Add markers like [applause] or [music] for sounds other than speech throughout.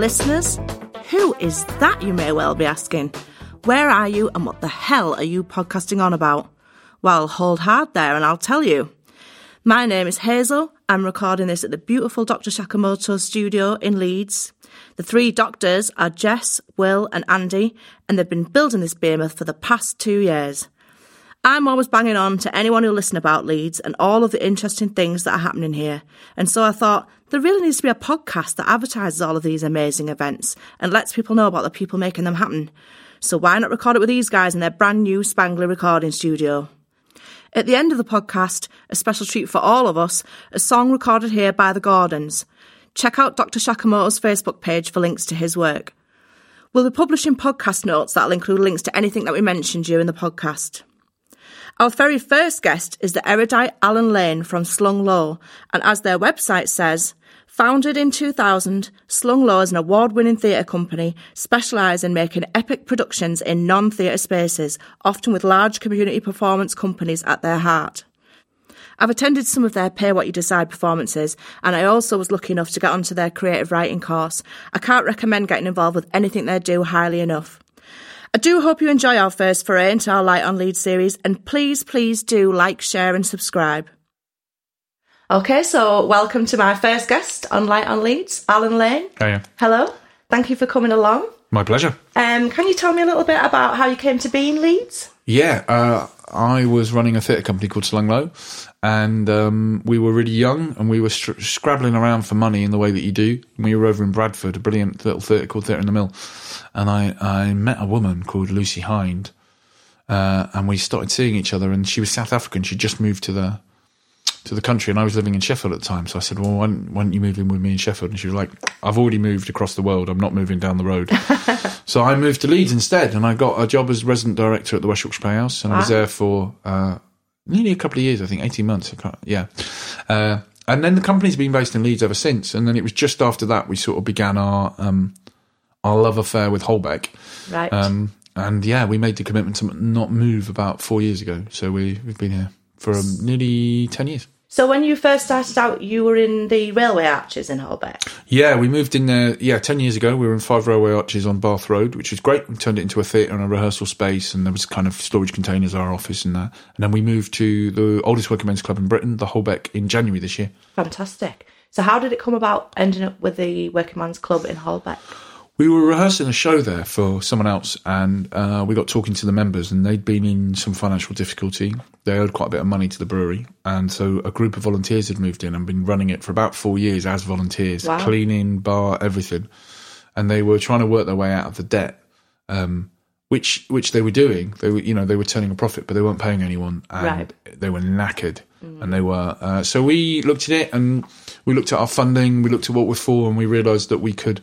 listeners. Who is that, you may well be asking? Where are you and what the hell are you podcasting on about? Well, hold hard there and I'll tell you. My name is Hazel. I'm recording this at the beautiful Dr. Shakamoto studio in Leeds. The three doctors are Jess, Will, and Andy, and they've been building this behemoth for the past two years. I'm always banging on to anyone who listen about Leeds and all of the interesting things that are happening here. And so I thought there really needs to be a podcast that advertises all of these amazing events and lets people know about the people making them happen. So why not record it with these guys in their brand new Spangly recording studio? At the end of the podcast, a special treat for all of us, a song recorded here by the Gordons. Check out Dr. Shakamoto's Facebook page for links to his work. We'll be publishing podcast notes that'll include links to anything that we mentioned during the podcast. Our very first guest is the erudite Alan Lane from Slung Low, and as their website says, Founded in 2000, Slung Low is an award winning theatre company specialised in making epic productions in non theatre spaces, often with large community performance companies at their heart. I've attended some of their Pay What You Decide performances, and I also was lucky enough to get onto their creative writing course. I can't recommend getting involved with anything they do highly enough. I do hope you enjoy our first foray into our Light on Leeds series, and please, please do like, share, and subscribe. Okay, so welcome to my first guest on Light on Leeds, Alan Lane. Hiya. Hello, thank you for coming along. My pleasure. Um, can you tell me a little bit about how you came to be in Leeds? Yeah, uh, I was running a theatre company called Slung Low, and um, we were really young and we were scrabbling around for money in the way that you do. We were over in Bradford, a brilliant little theatre called Theatre in the Mill, and I, I met a woman called Lucy Hind, uh, and we started seeing each other. And she was South African; she'd just moved to the to the country, and I was living in Sheffield at the time. So I said, "Well, why don't, why don't you move in with me in Sheffield?" And she was like, "I've already moved across the world. I'm not moving down the road." [laughs] so I moved to Leeds instead, and I got a job as resident director at the West Yorkshire Playhouse, and I was there for uh, nearly a couple of years. I think eighteen months. Yeah. Uh, and then the company's been based in Leeds ever since. And then it was just after that we sort of began our um, our love affair with Holbeck. Right. Um, and yeah, we made the commitment to not move about four years ago. So we, we've been here for um, nearly 10 years. so when you first started out, you were in the railway arches in Holbeck. Yeah, we moved in there, yeah, 10 years ago. We were in Five Railway Arches on Bath Road, which was great. We turned it into a theatre and a rehearsal space, and there was kind of storage containers, our office, and that. And then we moved to the oldest working men's club in Britain, the Holbeck, in January this year. Fantastic. So how did it come about ending up with the Working men's Club in Holbeck? We were rehearsing a show there for someone else, and uh, we got talking to the members, and they'd been in some financial difficulty. They owed quite a bit of money to the brewery, and so a group of volunteers had moved in and been running it for about four years as volunteers, Wow. cleaning, bar, everything. And they were trying to work their way out of the debt, um, which which they were doing. They were, you know, they were turning a profit, but they weren't paying anyone, and Right. they were knackered. And they were. Uh, so we looked at it, and we looked at our funding. We looked at what we're for, and we realised that we could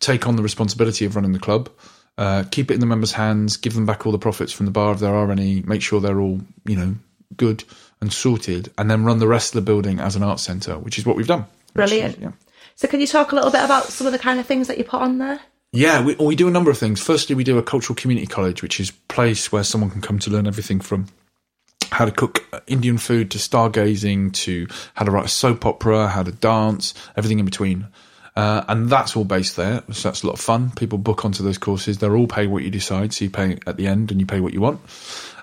take on the responsibility of running the club, uh, keep it in the members' hands, give them back all the profits from the bar if there are any, make sure they're all you know good and sorted, and then run the rest of the building as an arts centre, which is what we've done. Is- Brilliant. yeah. So can you talk a little bit about some of the kind of things that you put on there? Yeah, we, we do a number of things. Firstly, we do a cultural community college, which is a place where someone can come to learn everything from how to cook Indian food to stargazing to how to write a soap opera, how to dance, everything in between. Uh, and that's all based there. So that's a lot of fun. People book onto those courses. They're all pay what you decide. So you pay at the end and you pay what you want.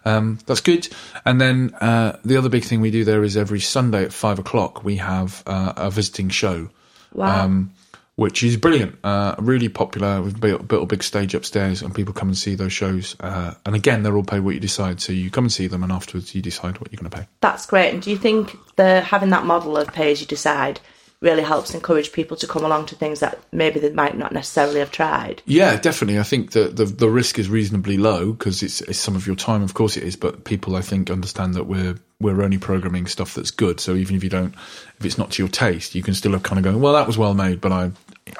Um, that's good. And then uh, the other big thing we do there is every Sunday at five o'clock we have uh, a visiting show Wow. um, which is brilliant, uh, really popular. We've built, built a big stage upstairs, and people come and see those shows. Uh, and again, they're all pay what you decide. So you come and see them, and afterwards you decide what you're going to pay. That's great. And do you think the having that model of pay as you decide really helps encourage people to come along to things that maybe they might not necessarily have tried? Yeah, definitely. I think that the the risk is reasonably low because it's, it's some of your time, of course it is. But people, I think, understand that we're we're only programming stuff that's good. So even if you don't, if it's not to your taste, you can still have kind of going, well, that was well made, but I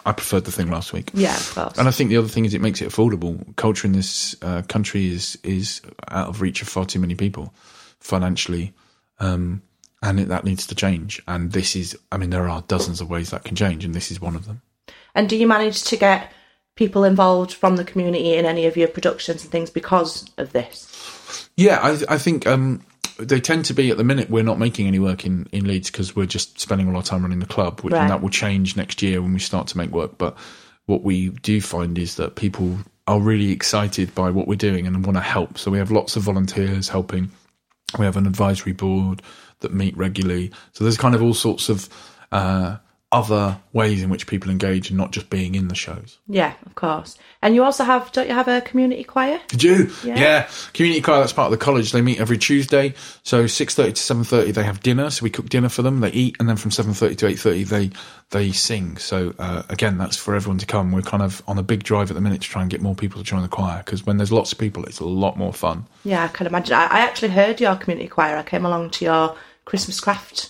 I preferred the thing last week. Yeah, of course. And I think the other thing is it makes it affordable. Culture in this uh, country is is out of reach of far too many people financially, um, and that needs to change. And this is, I mean, there are dozens of ways that can change, and this is one of them. And do you manage to get people involved from the community in any of your productions and things because of this? Yeah, I, I think um, they tend to be at the minute. We're not making any work in, in Leeds because we're just spending all our time running the club, which Right. and that will change next year when we start to make work. But what we do find is that people are really excited by what we're doing and want to help. So we have lots of volunteers helping. We have an advisory board that meet regularly. So there's kind of all sorts of uh, other ways in which people engage and not just being in the shows. Yeah, of course. And you also have, don't you have a community choir? Did you? Yeah. Yeah. Community choir, that's part of the college. They meet every Tuesday. So 6.30 to 7.30 they have dinner. So we cook dinner for them. They eat. And then from 7.30 to 8.30 they, they sing. So uh, again, that's for everyone to come. We're kind of on a big drive at the minute to try and get more people to join the choir. Because when there's lots of people, it's a lot more fun. Yeah, I can imagine. I, I actually heard your community choir. I came along to your Christmas craft.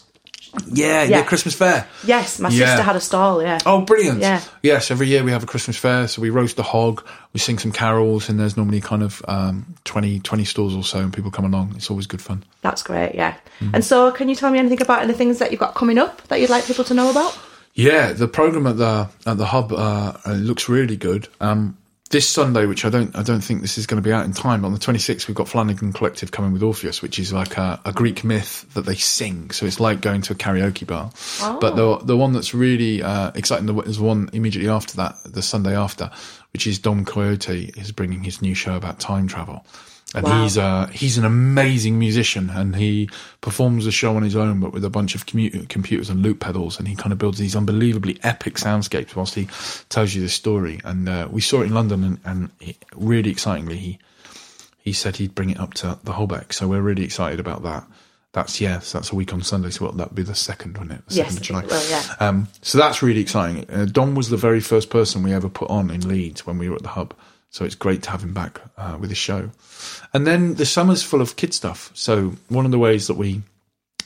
Yeah, Yeah. yeah. Christmas fair. Yes, my Yeah. sister had a stall, yeah. Oh, brilliant. Yeah. Yes, every year we have a Christmas fair. So we roast a hog, we sing some carols, and there's normally kind of um, 20, 20 stalls or so, and people come along. It's always good fun. That's great, yeah. Mm-hmm. And so, can you tell me anything about any things that you've got coming up that you'd like people to know about? Yeah, the program at the at the hub uh, uh, looks really good. Um, this Sunday, which I don't I don't think this is going to be out in time. But On the 26th, we've got Flanagan Collective coming with Orpheus, which is like a, a Greek myth that they sing. So it's like going to a karaoke bar. But the the one that's really uh, exciting is one immediately after that, the Sunday after, which is Dom Coyote is bringing his new show about time travel. And Wow. he's uh, he's an amazing musician, and he performs the show on his own, but with a bunch of commu- computers and loop pedals, and he kind of builds these unbelievably epic soundscapes whilst he tells you the story. And uh, we saw it in London, and, and it, really excitingly, he he said he'd bring it up to the Holbeck, so we're really excited about that. That's yes, that's a week on Sunday, so that'd be the second, wouldn't it? The Yes, 2nd of July. will, yeah. Um, so that's really exciting. Uh, Dom was the very first person we ever put on in Leeds when we were at the hub. So it's great to have him back uh, with the show. And then the summer's full of kid stuff. So one of the ways that we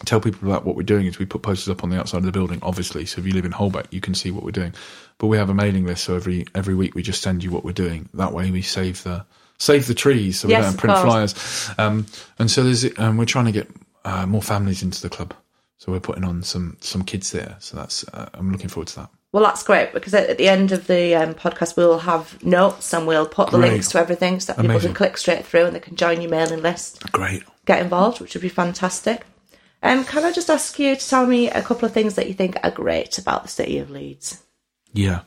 tell people about what we're doing is we put posters up on the outside of the building, obviously. So if you live in Holbeck, you can see what we're doing. But we have a mailing list, so every every week we just send you what we're doing. That way we save the save the trees, so we Yes, don't print course. flyers. Um, and so there's um, we're trying to get uh, more families into the club. So we're putting on some some kids there. So that's uh, I'm looking forward to that. Well, that's great because at, at the end of the um, podcast, we'll have notes and we'll put the Great. links to everything so that people can click straight through and they can join your mailing list, Great. get involved, which would be fantastic. Um, can I just ask you to tell me a couple of things that you think are great about the city of Leeds? Yeah,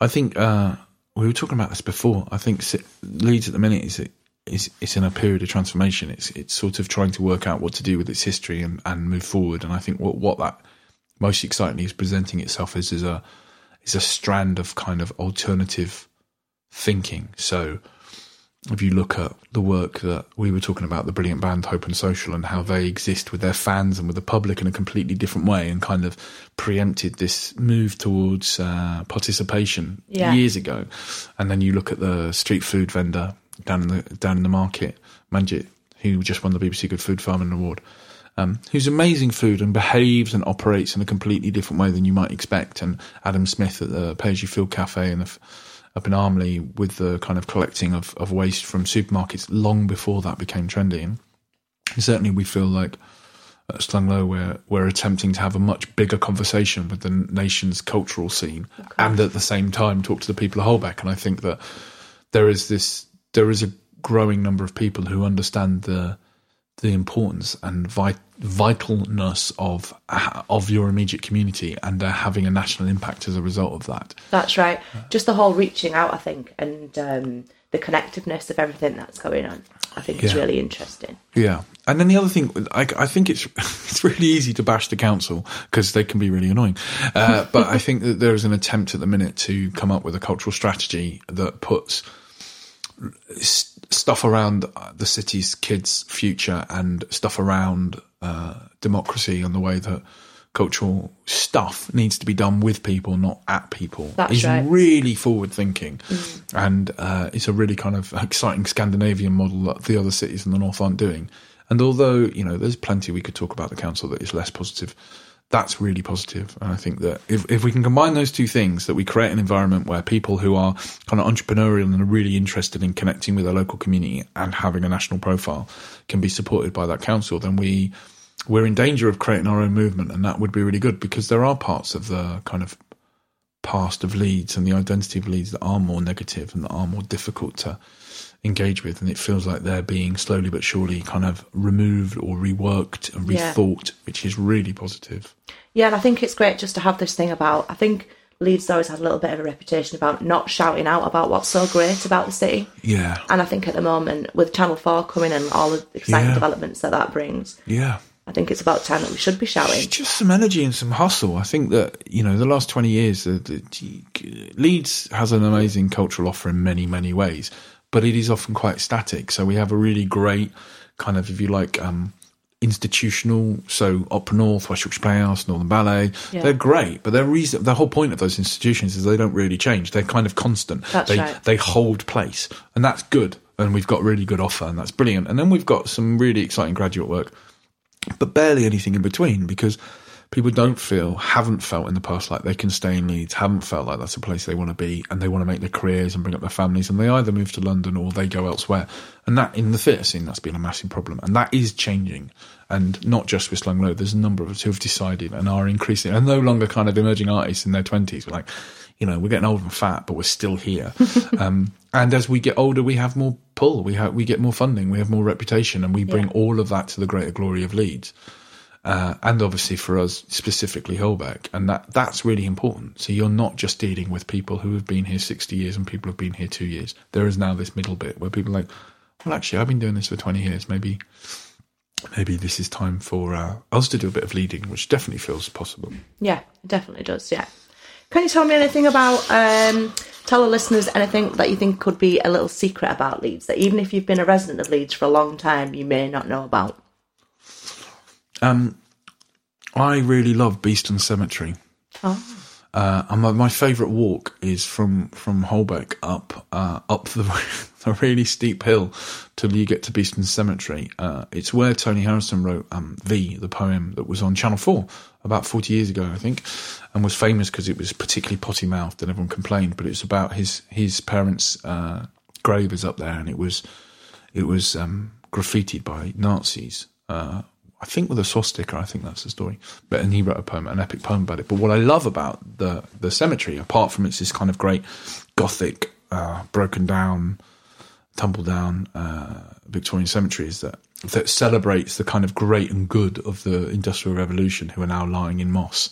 I think uh, we were talking about this before. I think Leeds at the minute is is is in a period of transformation. It's it's sort of trying to work out what to do with its history and, and move forward. And I think what what that most excitingly is presenting itself as is a is a strand of kind of alternative thinking. So if you look at the work that we were talking about, the brilliant band Hope and Social, and how they exist with their fans and with the public in a completely different way, and kind of preempted this move towards uh, participation Yeah. years ago. And then you look at the street food vendor down in the down in the market, Manjit, who just won the BBC Good Food Farming Award. Um, who's amazing food and behaves and operates in a completely different way than you might expect. And Adam Smith at the As You Feel Cafe and the, up in Armley with the kind of collecting of, of waste from supermarkets long before that became trendy. And certainly we feel like at Slung Low we're, we're attempting to have a much bigger conversation with the nation's cultural scene and at the same time talk to the people of Holbeck. And I think that there is this, there is a growing number of people who understand the, the importance and vit- vitalness of of your immediate community and uh, having a national impact as a result of that. That's right. Just the whole reaching out, I think, and um, the connectiveness of everything that's going on. I think is really interesting. Yeah, and then the other thing, I, I think it's [laughs] it's really easy to bash the council because they can be really annoying. Uh, but I think that there is an attempt at the minute to come up with a cultural strategy that puts stuff around the city's kids' future and stuff around uh, democracy and the way that cultural stuff needs to be done with people, not at people. That's is right. really forward thinking, and uh, it's a really kind of exciting Scandinavian model that the other cities in the north aren't doing. And although you know, there's plenty we could talk about the council that is less positive. That's really positive, and I think that if if we can combine those two things, that we create an environment where people who are kind of entrepreneurial and are really interested in connecting with their local community and having a national profile can be supported by that council, then we we're in danger of creating our own movement, and that would be really good because there are parts of the kind of past of Leeds and the identity of Leeds that are more negative and that are more difficult to engage with, and it feels like they're being slowly but surely kind of removed or reworked and Yeah. rethought, which is really positive. Yeah, and I think it's great just to have this thing about. I think Leeds always had a little bit of a reputation about not shouting out about what's so great about the city. Yeah. And I think at the moment, with Channel 4 coming and all the exciting Yeah. developments that that brings, Yeah. I think it's about time that we should be shouting. Just some energy and some hustle. I think that you know the last twenty years, the, the, Leeds has an amazing cultural offer in many many ways, but it is often quite static. So we have a really great kind of, if you like, um, institutional. So Opera North, West Yorkshire Playhouse, Northern Ballet, Yeah. they're great, but their reason, the whole point of those institutions is they don't really change. They're kind of constant. That's they right. they hold place, and that's good. And we've got really good offer, and that's brilliant. And then we've got some really exciting graduate work but barely anything in between because people don't feel, haven't felt in the past like they can stay in Leeds, haven't felt like that's a place they want to be, and they want to make their careers and bring up their families, and they either move to London or they go elsewhere. And that, in the theatre scene, that's been a massive problem, and that is changing. And not just with Slung Low, there's a number of us who have decided and are increasing, and no longer kind of emerging artists in their 20s. We're like, you know, we're getting old and fat, but we're still here. [laughs] um, and as we get older, we have more pull, we have, we get more funding, we have more reputation, and we bring Yeah. all of that to the greater glory of Leeds uh, and obviously for us specifically Holbeck, and that that's really important. So you're not just dealing with people who have been here sixty years and people who have been here two years. There is now this middle bit where people are like, well, actually, I've been doing this for twenty years. Maybe, maybe this is time for uh, us to do a bit of leading, which definitely feels possible. Yeah, it definitely does. Yeah. Can you tell me anything about, um, tell the listeners anything that you think could be a little secret about Leeds that even if you've been a resident of Leeds for a long time, you may not know about? Um, I really love Beeston Cemetery. Oh, Uh, and my, my favourite walk is from from Holbeck up uh, up the, [laughs] the really steep hill till you get to Beeston Cemetery. Uh, it's where Tony Harrison wrote um, V, the poem that was on Channel Four about forty years ago, I think, and was famous because it was particularly potty mouthed and everyone complained. But it's about his his parents' uh, grave is up there, and it was it was um, graffitied by Nazis. I think with a swastika. I think that's the story. But and he wrote a poem, an epic poem about it. But what I love about the the cemetery, apart from it's this kind of great gothic, uh, broken down, tumble down uh, Victorian cemetery, is that that celebrates the kind of great and good of the Industrial Revolution, who are now lying in moss.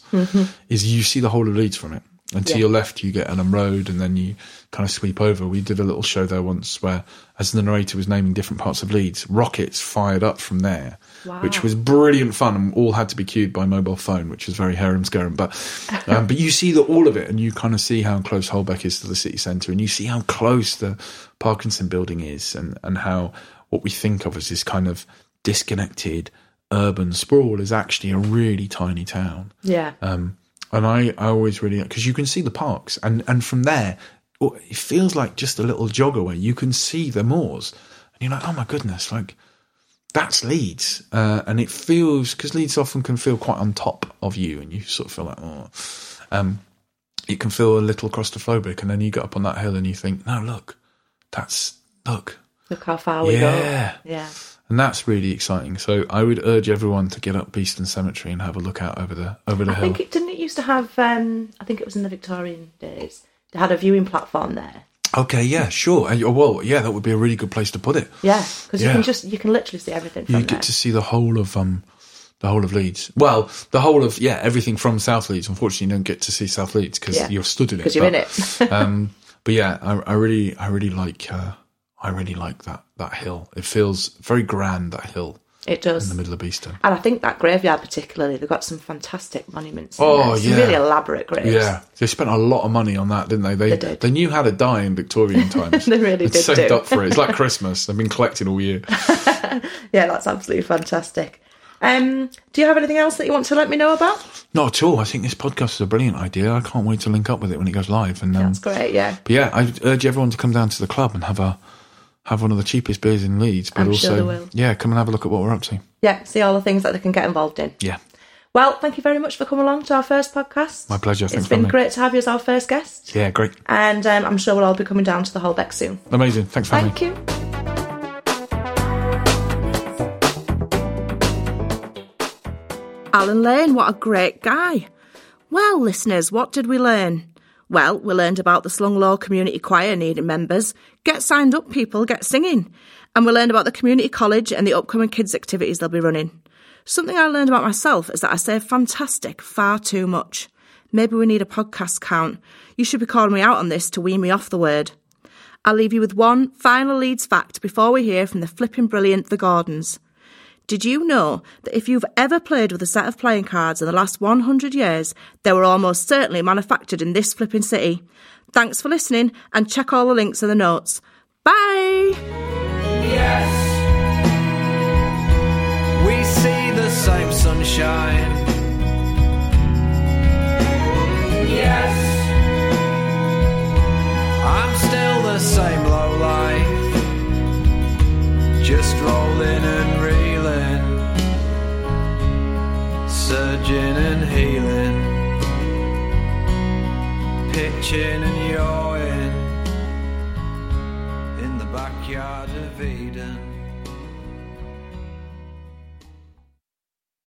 Is you see the whole of Leeds from it. And to Yeah. your left, you get Elland Road, and then you kind of sweep over. We did a little show there once where, as the narrator was naming different parts of Leeds, rockets fired up from there, which was brilliant fun, and all had to be cued by mobile phone, which was very harem scarum. But [laughs] um, but you see the, all of it, and you kind of see how close Holbeck is to the city centre, and you see how close the Parkinson Building is, and and how what we think of as this kind of disconnected urban sprawl is actually a really tiny town. yeah. Um, and I, I always really because you can see the parks, and and from there, oh, it feels like just a little jog away. You can see the moors, and you're like, oh my goodness, like that's Leeds, uh, and it feels because Leeds often can feel quite on top of you, and you sort of feel like, oh, um, it can feel a little claustrophobic, and then you get up on that hill and you think, no, look, that's look, Look how far we go. Yeah. go. Yeah. And that's really exciting. So I would urge everyone to get up Beeston Cemetery and have a look out over the over the I hill. think it didn't it used to have, um, I think it was in the Victorian days, they had a viewing platform there. Okay, yeah, sure. And, oh, well, yeah, that would be a really good place to put it. Yeah, because you can just, you can literally see everything from You there. get to see the whole of um, the whole of Leeds. Well, the whole of yeah, everything from South Leeds. Unfortunately, you don't get to see South Leeds because Yeah. you're stood in it. 'Cause you're in it. [laughs] um, but yeah, I, I really, I really like, uh, I really like that that hill. It feels very grand. That hill It does in the middle of Beeston. And I think that graveyard particularly, they've got some fantastic monuments. in Oh, yeah. really elaborate graves. Yeah, they spent a lot of money on that, didn't they? They They did. knew how to die in Victorian [laughs] times. They really They'd did saved do. up for it. It's like Christmas. They've been collecting all year. [laughs] Yeah, that's absolutely fantastic. Um, do you have anything else that you want to let me know about? Not at all. I think this podcast is a brilliant idea. I can't wait to link up with it when it goes live. And um, That's great, yeah. But yeah, I urge everyone to come down to the club and have a have one of the cheapest beers in Leeds. But I'm also, sure they will. yeah, come and have a look at what we're up to. Yeah, see all the things that they can get involved in. Yeah, Well, thank you very much for coming along to our first podcast. my pleasure. Thanks It's for been having me. great to have you as our first guest. Yeah, great, And um, I'm sure we'll all be coming down to the Holbeck soon. amazing. Thanks for having me. Thank you. Alan Lane, what a great guy. Well, listeners, what did we learn? Well, we learned about the Slung Low Community Choir needing members. Get signed up, people, get singing. And we learned about the community college and the upcoming kids' activities they'll be running. Something I learned about myself is that I say fantastic far too much. Maybe we need a podcast count. You should be calling me out on this to wean me off the word. I'll leave you with one final Leeds fact before we hear from the flipping brilliant The Gardens. Did you know that if you've ever played with a set of playing cards in the last 100 years, they were almost certainly manufactured in this flipping city? Thanks for listening and check all the links in the notes. Bye! Yes, we see the same sunshine. Pitching and yawing